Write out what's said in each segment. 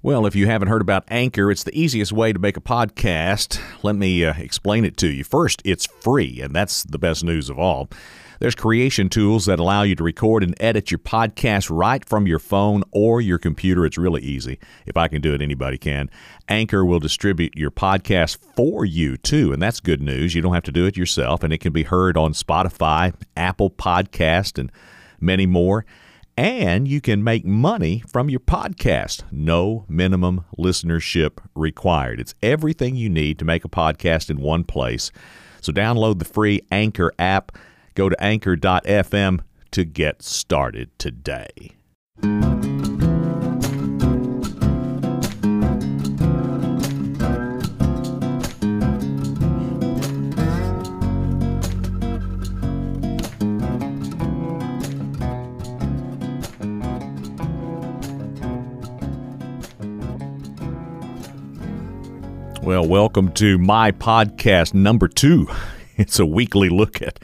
Well, if you haven't heard about Anchor, it's the easiest way to make a podcast. Let me uh, explain it to you. First, it's free, and that's the best news of all. There's creation tools that allow you to record and edit your podcast right from your phone or your computer. It's really easy. If I can do it, anybody can. Anchor will distribute your podcast for you, too, and that's good news. You don't have to do it yourself, and it can be heard on Spotify, Apple Podcast, and many more and you can make money from your podcast. No minimum listenership required. It's everything you need to make a podcast in one place. So download the free Anchor app. Go to anchor.fm to get started today. Well, welcome to my podcast number two. It's a weekly look at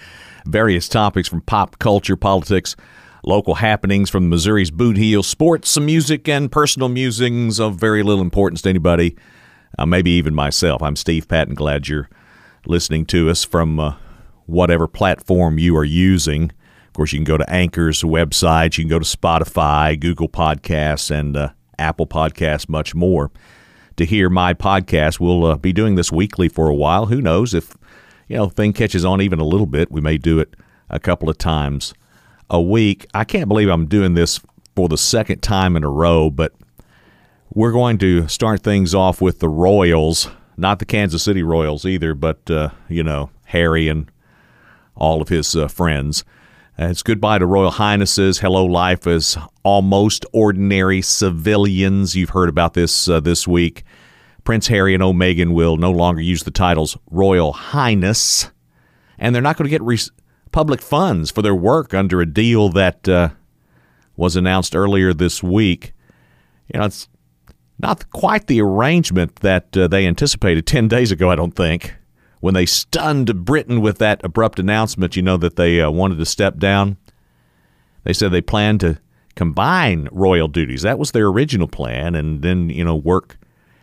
various topics from pop culture, politics, local happenings from Missouri's boot heel, sports, some music, and personal musings of very little importance to anybody, uh, maybe even myself. I'm Steve Patton. Glad you're listening to us from uh, whatever platform you are using. Of course, you can go to Anchor's website, you can go to Spotify, Google Podcasts, and uh, Apple Podcasts, much more to hear my podcast. We'll uh, be doing this weekly for a while. Who knows if you know thing catches on even a little bit, we may do it a couple of times a week. I can't believe I'm doing this for the second time in a row, but we're going to start things off with the Royals, not the Kansas City Royals either, but uh, you know Harry and all of his uh, friends. It's goodbye to Royal Highnesses. Hello, life as almost ordinary civilians. You've heard about this uh, this week. Prince Harry and O'Megan will no longer use the titles Royal Highness, and they're not going to get re- public funds for their work under a deal that uh, was announced earlier this week. You know, it's not quite the arrangement that uh, they anticipated 10 days ago, I don't think when they stunned Britain with that abrupt announcement, you know, that they uh, wanted to step down. They said they planned to combine royal duties. That was their original plan, and then, you know, work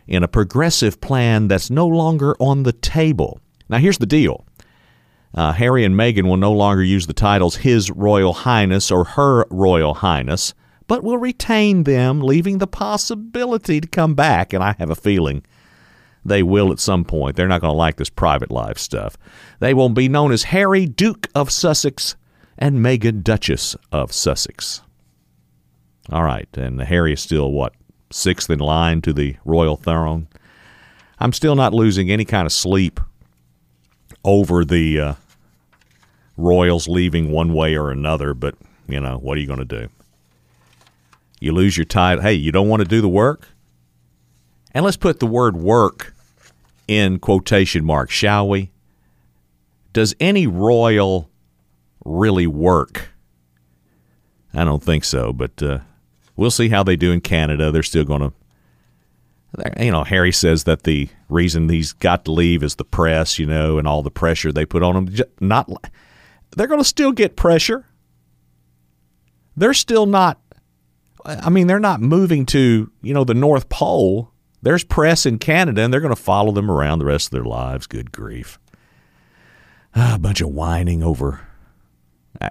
in a progressive plan that's no longer on the table. Now, here's the deal uh, Harry and Meghan will no longer use the titles His Royal Highness or Her Royal Highness, but will retain them, leaving the possibility to come back. And I have a feeling they will at some point. They're not going to like this private life stuff. They will be known as Harry, Duke of Sussex, and Meghan, Duchess of Sussex. All right, and Harry is still, what, sixth in line to the royal throne? I'm still not losing any kind of sleep over the uh, royals leaving one way or another, but, you know, what are you going to do? You lose your title. Hey, you don't want to do the work? And let's put the word work in quotation marks, shall we? Does any royal really work? I don't think so, but uh, we'll see how they do in Canada. They're still going to, you know, Harry says that the reason he's got to leave is the press, you know, and all the pressure they put on him. Not, they're going to still get pressure. They're still not. I mean, they're not moving to you know the North Pole there's press in Canada, and they're going to follow them around the rest of their lives. Good grief. Ah, a bunch of whining over. Uh,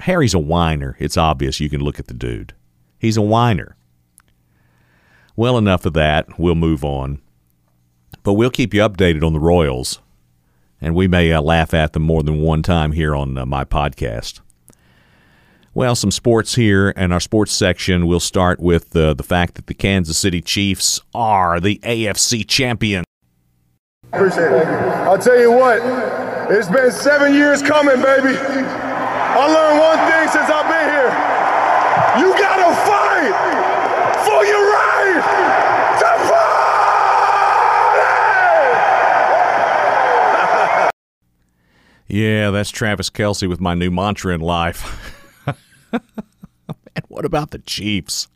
Harry's a whiner. It's obvious. You can look at the dude. He's a whiner. Well, enough of that. We'll move on. But we'll keep you updated on the Royals, and we may uh, laugh at them more than one time here on uh, my podcast. Well, some sports here and our sports section. We'll start with uh, the fact that the Kansas City Chiefs are the AFC champion. Appreciate it. I'll tell you what, it's been seven years coming, baby. I learned one thing since I've been here. You gotta fight for your right to party. yeah, that's Travis Kelce with my new mantra in life. and what about the Chiefs?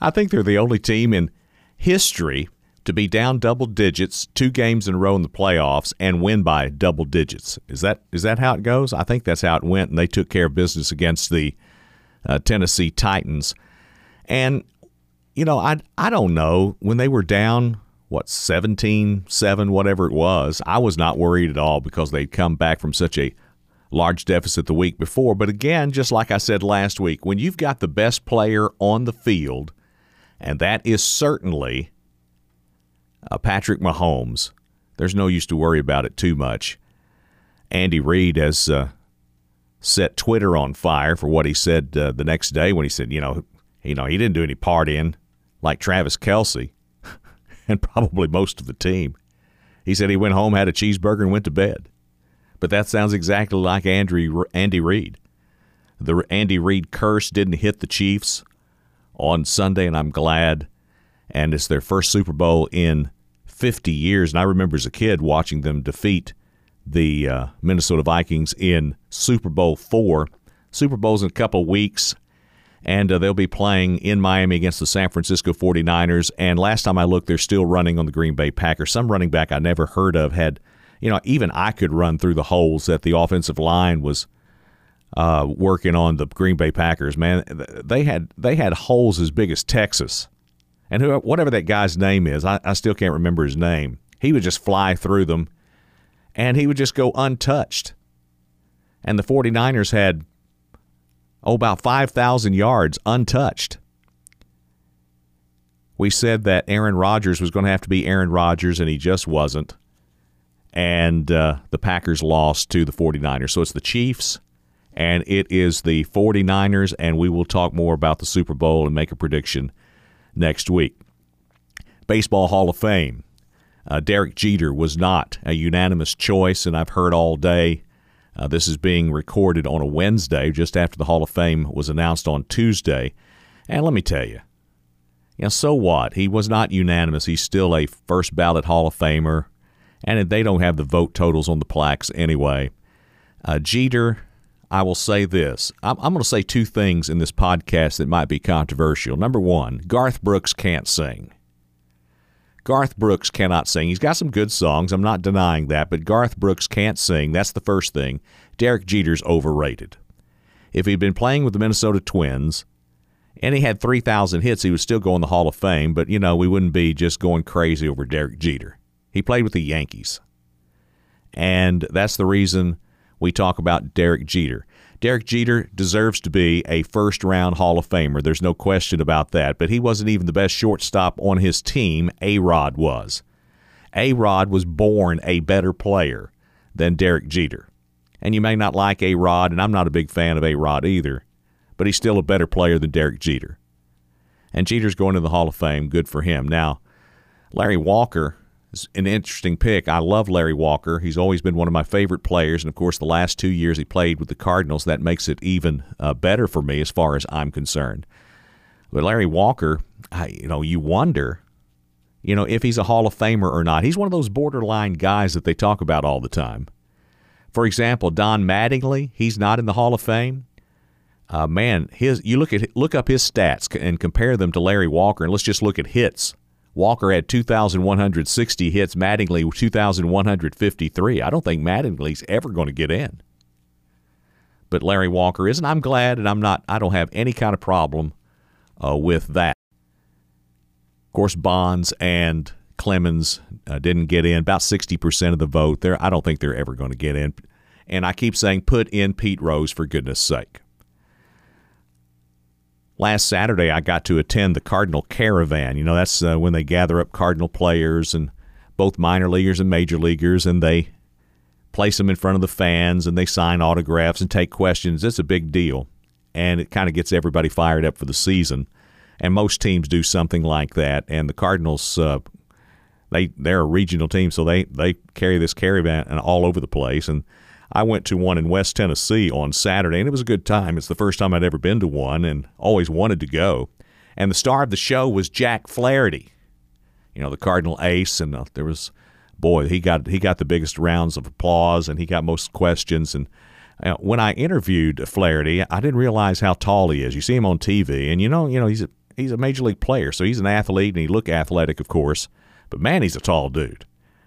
I think they're the only team in history to be down double digits two games in a row in the playoffs and win by double digits. Is that is that how it goes? I think that's how it went, and they took care of business against the uh, Tennessee Titans. And you know, I I don't know when they were down what 17-7 whatever it was. I was not worried at all because they'd come back from such a large deficit the week before. But again, just like I said last week, when you've got the best player on the field, and that is certainly uh, Patrick Mahomes, there's no use to worry about it too much. Andy Reid has uh, set Twitter on fire for what he said uh, the next day when he said, you know, you know, he didn't do any partying like Travis Kelce and probably most of the team. He said he went home, had a cheeseburger, and went to bed. But that sounds exactly like Andy, Andy Reid. The Andy Reid curse didn't hit the Chiefs on Sunday, and I'm glad. And it's their first Super Bowl in 50 years. And I remember as a kid watching them defeat the uh, Minnesota Vikings in Super Bowl four. Super Bowl's in a couple weeks, and uh, they'll be playing in Miami against the San Francisco 49ers. And last time I looked, they're still running on the Green Bay Packers. Some running back I never heard of had – you know, even I could run through the holes that the offensive line was uh, working on the Green Bay Packers. Man, they had they had holes as big as Texas, and who, whatever that guy's name is, I, I still can't remember his name. He would just fly through them, and he would just go untouched. And the 49ers had oh about 5,000 yards untouched. We said that Aaron Rodgers was going to have to be Aaron Rodgers, and he just wasn't and uh, the Packers lost to the 49ers. So it's the Chiefs and it is the 49ers, and we will talk more about the Super Bowl and make a prediction next week. Baseball Hall of Fame. Uh, Derek Jeter was not a unanimous choice, and I've heard all day. Uh, this is being recorded on a Wednesday, just after the Hall of Fame was announced on Tuesday. And let me tell you, you know, so what? He was not unanimous. He's still a first ballot Hall of Famer and they don't have the vote totals on the plaques anyway. Uh, Jeter, I will say this. I'm, I'm going to say two things in this podcast that might be controversial. Number one, Garth Brooks can't sing. Garth Brooks cannot sing. He's got some good songs. I'm not denying that, but Garth Brooks can't sing. That's the first thing. Derek Jeter's overrated. If he'd been playing with the Minnesota Twins and he had 3,000 hits, he would still go in the Hall of Fame, but, you know, we wouldn't be just going crazy over Derek Jeter. He played with the Yankees. And that's the reason we talk about Derek Jeter. Derek Jeter deserves to be a first round Hall of Famer. There's no question about that. But he wasn't even the best shortstop on his team. A Rod was. A Rod was born a better player than Derek Jeter. And you may not like A Rod, and I'm not a big fan of A Rod either, but he's still a better player than Derek Jeter. And Jeter's going to the Hall of Fame. Good for him. Now, Larry Walker an interesting pick. I love Larry Walker. He's always been one of my favorite players, and of course, the last two years he played with the Cardinals, that makes it even uh, better for me as far as I'm concerned. But Larry Walker, I, you know, you wonder, you know, if he's a Hall of Famer or not. He's one of those borderline guys that they talk about all the time. For example, Don Mattingly, he's not in the Hall of Fame. Uh, man, his you look at look up his stats and compare them to Larry Walker, and let's just look at hits Walker had 2,160 hits, Mattingly 2,153. I don't think Mattingly's ever going to get in. But Larry Walker is, and I'm glad, and I'm not, I don't have any kind of problem uh, with that. Of course, Bonds and Clemens uh, didn't get in, about 60% of the vote. There, I don't think they're ever going to get in. And I keep saying, put in Pete Rose for goodness sake. Last Saturday, I got to attend the Cardinal Caravan. You know, that's uh, when they gather up Cardinal players and both minor leaguers and major leaguers, and they place them in front of the fans and they sign autographs and take questions. It's a big deal, and it kind of gets everybody fired up for the season. And most teams do something like that. And the Cardinals, uh, they they're a regional team, so they they carry this caravan all over the place. And I went to one in West Tennessee on Saturday, and it was a good time. It's the first time I'd ever been to one and always wanted to go. And the star of the show was Jack Flaherty, you know, the Cardinal ace. And uh, there was, boy, he got he got the biggest rounds of applause and he got most questions. And uh, when I interviewed Flaherty, I didn't realize how tall he is. You see him on TV, and you know, you know, he's a, he's a major league player, so he's an athlete, and he look athletic, of course. But man, he's a tall dude.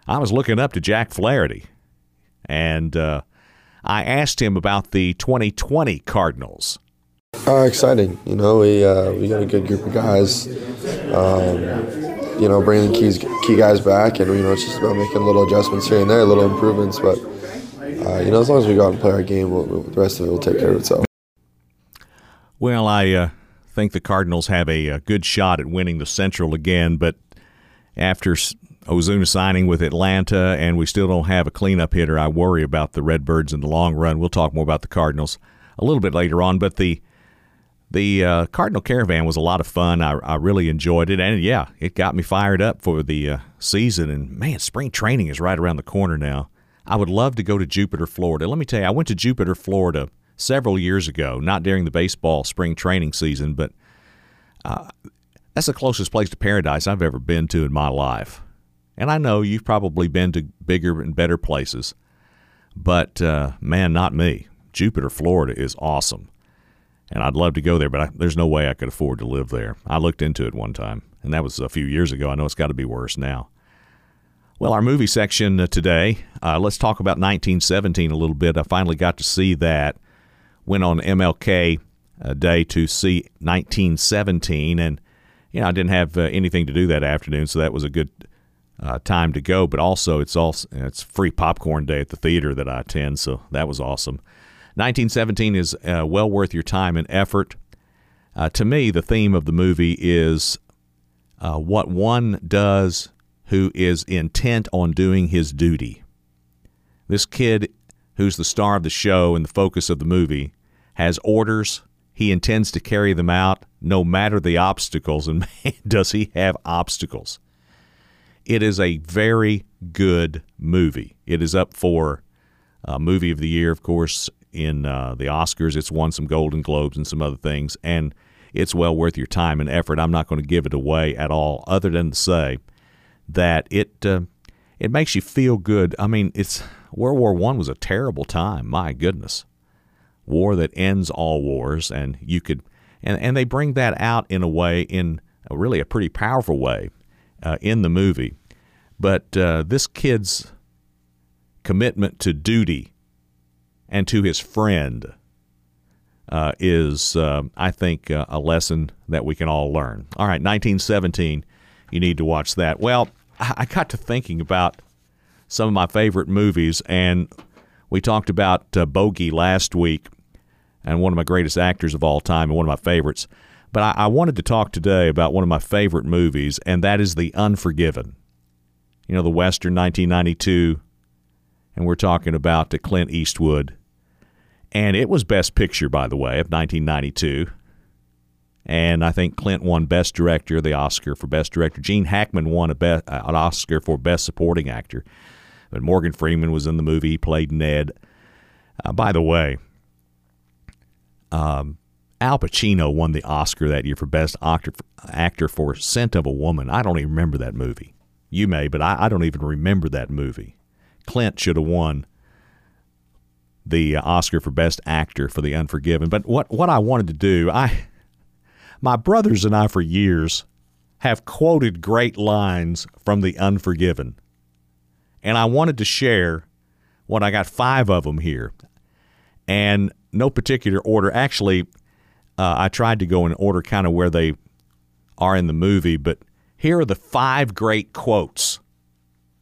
I was looking up to Jack Flaherty, and uh, I asked him about the 2020 Cardinals. Uh, exciting. You know, we uh, we got a good group of guys. Um, you know, bringing keys, key guys back, and you know, it's just about making little adjustments here and there, little improvements. But uh, you know, as long as we go out and play our game, we'll, we'll, the rest of it will take care of itself. Well, I uh, think the Cardinals have a, a, good shot at winning the Central again, but after Ozuna signing with Atlanta, and we still don't have a cleanup hitter, I worry about the Redbirds in the long run. We'll talk more about the Cardinals a little bit later on, but the the uh, Cardinal Caravan was a lot of fun. I, I, really enjoyed it, and yeah, it got me fired up for the uh, season. And man, spring training is right around the corner now. I would love to go to Jupiter, Florida. Let me tell you, I went to Jupiter, Florida several years ago, not during the baseball spring training season, but uh, that's the closest place to paradise I've ever been to in my life. And I know you've probably been to bigger and better places, but uh, man, not me. Jupiter, Florida is awesome and I'd love to go there, but I, there's no way I could afford to live there. I looked into it one time, and that was a few years ago. I know it's got to be worse now. Well, our movie section uh, today, uh, let's talk about 1917 a little bit. I finally got to see that. Went on MLK uh, Day to see 1917, and you know I didn't have uh, anything to do that afternoon, so that was a good uh, time to go. But also, it's also it's free popcorn day at the theater that I attend, so that was awesome. 1917 is uh, well worth your time and effort. Uh, to me, the theme of the movie is uh, what one does who is intent on doing his duty. This kid, who's the star of the show and the focus of the movie, has orders. He intends to carry them out no matter the obstacles, and man, does he have obstacles. It is a very good movie. It is up for uh, Movie of the Year, of course, in uh, the Oscars. It's won some Golden Globes and some other things, and it's well worth your time and effort. I'm not going to give it away at all, other than to say that it uh, it makes you feel good. I mean, it's World War One was a terrible time. My goodness, war that ends all wars, and you could and and they bring that out in a way in a really a pretty powerful way uh, in the movie. But uh, this kid's commitment to duty and to his friend uh, is, uh, I think, uh, a lesson that we can all learn. All right, 1917, you need to watch that. Well, I got to thinking about some of my favorite movies, and we talked about uh, Bogey last week, and one of my greatest actors of all time, and one of my favorites. But I, I wanted to talk today about one of my favorite movies, and that is The Unforgiven. You know, the Western 1992, and we're talking about the Clint Eastwood and it was Best Picture, by the way, of 1992. And I think Clint won Best Director, the Oscar for Best Director. Gene Hackman won a be- an Oscar for Best Supporting Actor. But Morgan Freeman was in the movie. He played Ned. Uh, by the way, um, Al Pacino won the Oscar that year for Best actor for Scent of a Woman. I don't even remember that movie. You may, but I, I don't even remember that movie. Clint should have won the Oscar for Best Actor for The Unforgiven. But what what I wanted to do, I my brothers and I for years have quoted great lines from The Unforgiven. And I wanted to share what I got five of them here. And no particular order. Actually, uh, I tried to go in order kind of where they are in the movie, but here are the five great quotes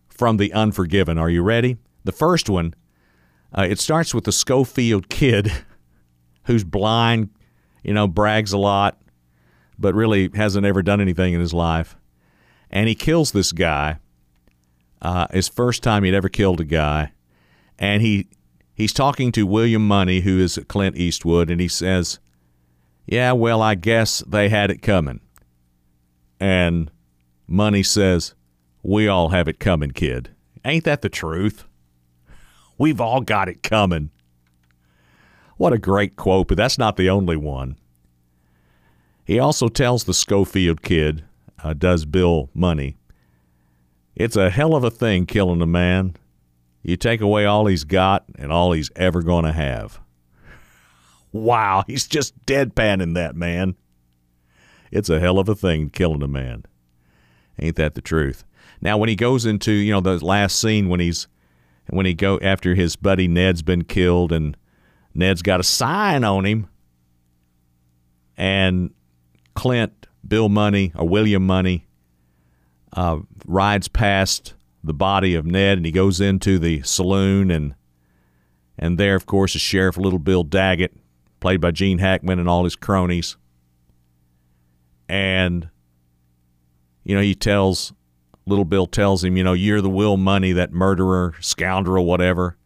from The Unforgiven. Are you ready? The first one uh, it starts with the Schofield kid who's blind, you know, brags a lot, but really hasn't ever done anything in his life. And he kills this guy. Uh, his first time he'd ever killed a guy. And he he's talking to William Munny, who is Clint Eastwood, and he says, Yeah, well, I guess they had it coming. And Munny says, We all have it coming, kid. Ain't that the truth? We've all got it coming. What a great quote, but that's not the only one. He also tells the Schofield kid, uh, does Bill Munny, it's a hell of a thing killing a man. You take away all he's got and all he's ever going to have. Wow, he's just deadpanning that man. It's a hell of a thing killing a man. Ain't that the truth? Now, when he goes into, you know, the last scene when he's when he go after his buddy Ned's been killed and Ned's got a sign on him and Clint, Bill Munny, or William Munny, uh, rides past the body of Ned and he goes into the saloon and and there, of course, is Sheriff Little Bill Daggett, played by Gene Hackman and all his cronies. And you know, he tells Little Bill tells him, you know, you're the Will Munny, that murderer, scoundrel, whatever.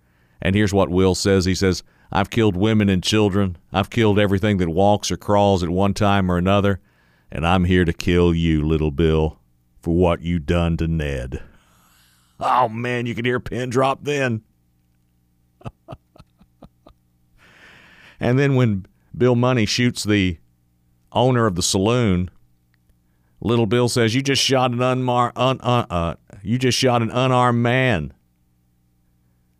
And here's what Will says. He says, I've killed women and children. I've killed everything that walks or crawls at one time or another. And I'm here to kill you, Little Bill, for what you done to Ned. Oh, man, you can hear a pin drop then. and then when Bill Munny shoots the owner of the saloon, Little Bill says, "You just shot an unmar- un- uh, uh, you just shot an unarmed man."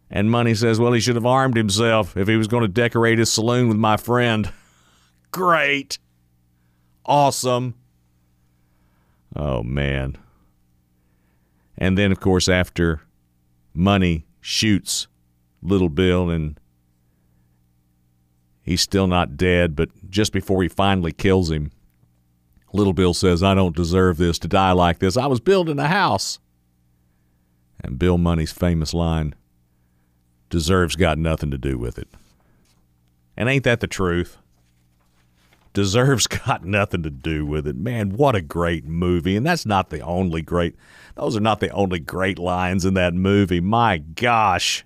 And Munny says, "Well, he should have armed himself if he was going to decorate his saloon with my friend." Great, awesome. Oh man. And then, of course, after Munny shoots Little Bill and he's still not dead, but just before he finally kills him, Little Bill says, I don't deserve this to die like this. I was building a house. And Bill Munny's famous line, deserves got nothing to do with it. And ain't that the truth? Deserves got nothing to do with it. Man, what a great movie. And that's not the only great, those are not the only great lines in that movie. My gosh.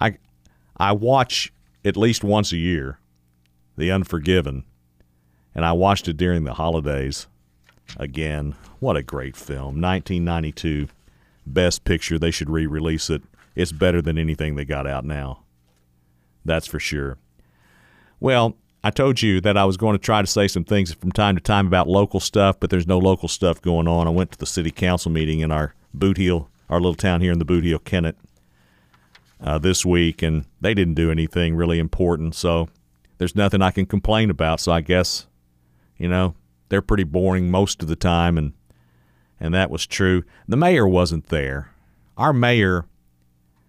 I, I watch at least once a year the Unforgiven, and I watched it during the holidays. Again, what a great film. 1992, best picture. They should re release it. It's better than anything they got out now. That's for sure. Well, I told you that I was going to try to say some things from time to time about local stuff, but there's no local stuff going on. I went to the city council meeting in our Boot Heel, our little town here in the Boot Heel, Kennett, uh, this week, and they didn't do anything really important. So there's nothing I can complain about. So I guess, you know, they're pretty boring most of the time, and and that was true. The mayor wasn't there. Our mayor,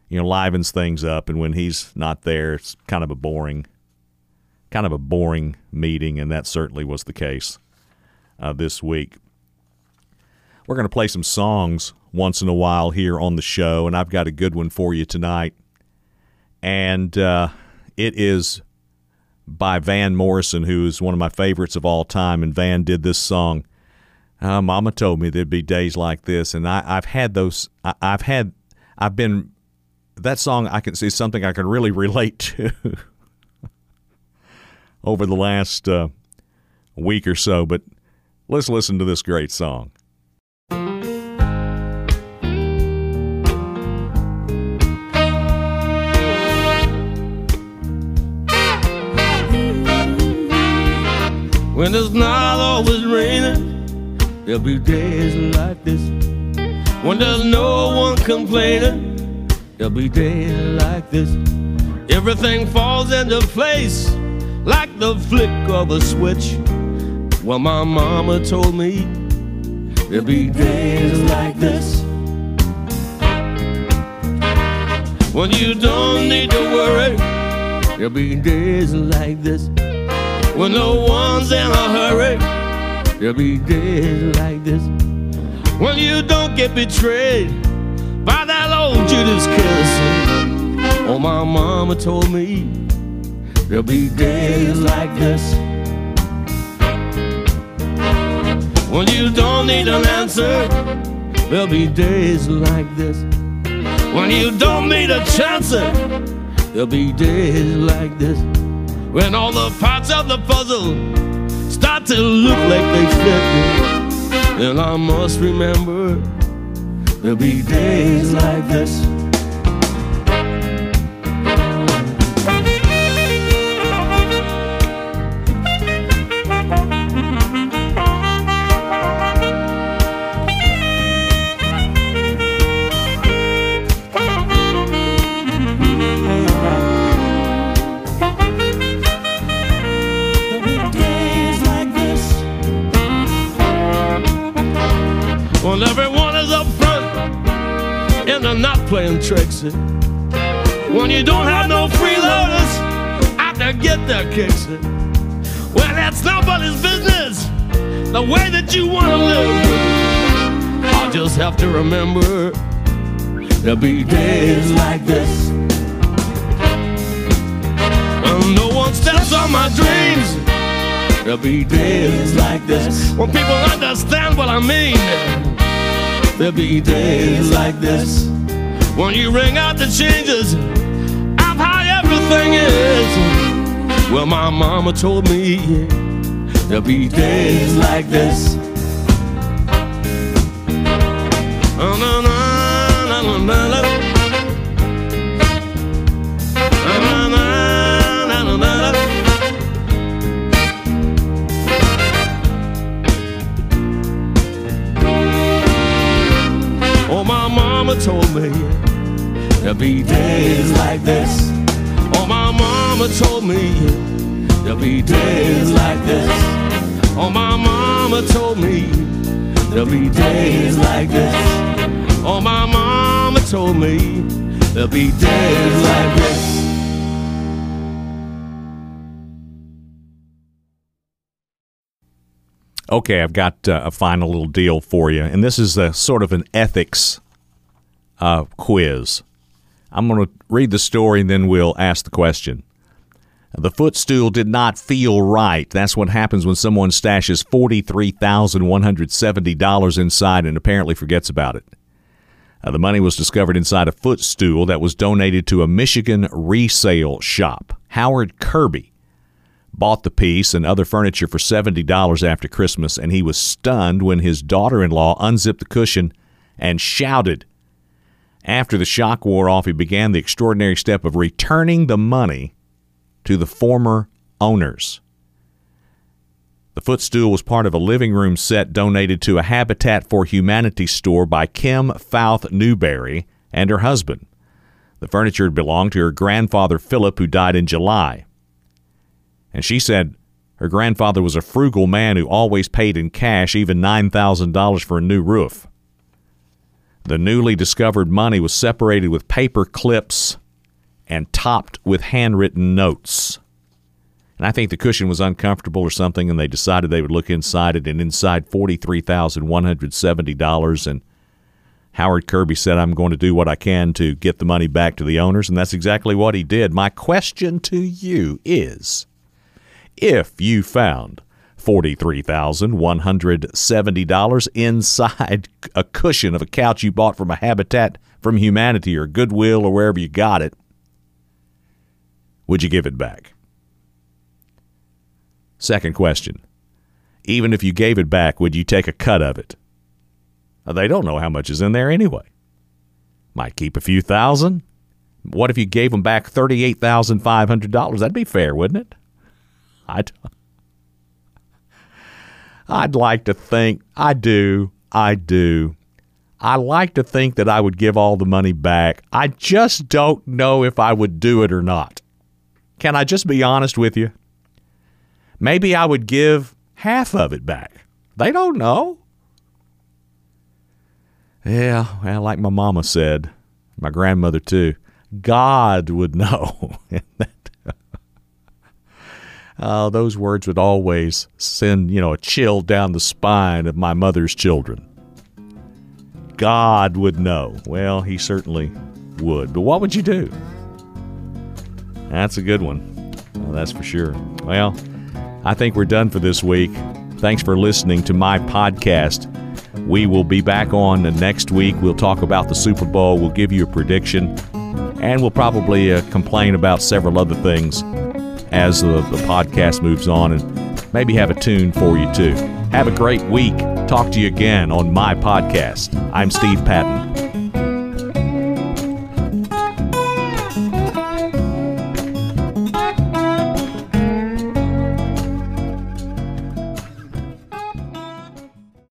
you know, livens things up, and when he's not there, it's kind of a boring, kind of a boring meeting, and that certainly was the case uh, this week. We're going to play some songs once in a while here on the show, and I've got a good one for you tonight. And uh, it is by Van Morrison, who is one of my favorites of all time. And Van did this song. Uh, Mama told me there'd be days like this, and I, have had those. I, I've had. I've been. That song I can see something I can really relate to over the last uh, week or so. But let's listen to this great song. When it's not always raining, there'll be days like this. When there's no one complaining, there'll be days like this. Everything falls into place like the flick of a switch. Well, my mama told me there'll be days like this. When you don't need to worry, there'll be days like this. When no one's in a hurry, there'll be days like this. When you don't get betrayed by that old Judas kiss. Oh, my mama told me there'll be days like this. When you don't need an answer, there'll be days like this. When you don't need a chance, there'll be days like this. When all the parts of the puzzle start to look like they fit me, then I must remember there'll be days like this. Playing tricks. When you don't have no freeloaders out to get their kicks. Well, that's nobody's business. The way that you want to live. I'll just have to remember there'll be days like this. When no one steps on my dreams. There'll be days like this when people understand what I mean. There'll be days like this when you ring out the changes of how everything is. Well, my mama told me there'll be days like this. Be days like this. Oh, my mama told me there'll be days like this. Oh, my mama told me there'll be days like this. Oh, my mama told me there'll be days like this. Okay, I've got uh, a final little deal for you, and this is a sort of an ethics uh, quiz. I'm going to read the story and then we'll ask the question. The footstool did not feel right. That's what happens when someone stashes $43,170 inside and apparently forgets about it. Uh, the money was discovered inside a footstool that was donated to a Michigan resale shop. Howard Kirby bought the piece and other furniture for $70 after Christmas, and he was stunned when his daughter in law unzipped the cushion and shouted. After the shock wore off, he began the extraordinary step of returning the money to the former owners. The footstool was part of a living room set donated to a Habitat for Humanity store by Kim Fouth Newberry and her husband. The furniture had belonged to her grandfather Philip, who died in July. And she said her grandfather was a frugal man who always paid in cash, even $9,000 for a new roof. The newly discovered money was separated with paper clips and topped with handwritten notes. And I think the cushion was uncomfortable or something, and they decided they would look inside it, and inside $43,170. And Howard Kirby said, I'm going to do what I can to get the money back to the owners, and that's exactly what he did. My question to you is if you found $43,170 inside a cushion of a couch you bought from a Habitat from Humanity or Goodwill or wherever you got it, would you give it back? Second question. Even if you gave it back, would you take a cut of it? They don't know how much is in there anyway. Might keep a few thousand. What if you gave them back $38,500? That'd be fair, wouldn't it? I'd, I'd like to think, I do, I do. I like to think that I would give all the money back. I just don't know if I would do it or not. Can I just be honest with you? Maybe I would give half of it back. They don't know. Yeah, well, like my mama said, my grandmother too, God would know. Uh, those words would always send, you know, a chill down the spine of my mother's children. God would know. Well, he certainly would. But what would you do? That's a good one. Well, that's for sure. Well, I think we're done for this week. Thanks for listening to my podcast. We will be back on next week. We'll talk about the Super Bowl. We'll give you a prediction. And we'll probably uh, complain about several other things as the, the podcast moves on and maybe have a tune for you too. Have a great week. Talk to you again on my podcast. I'm Steve Patton.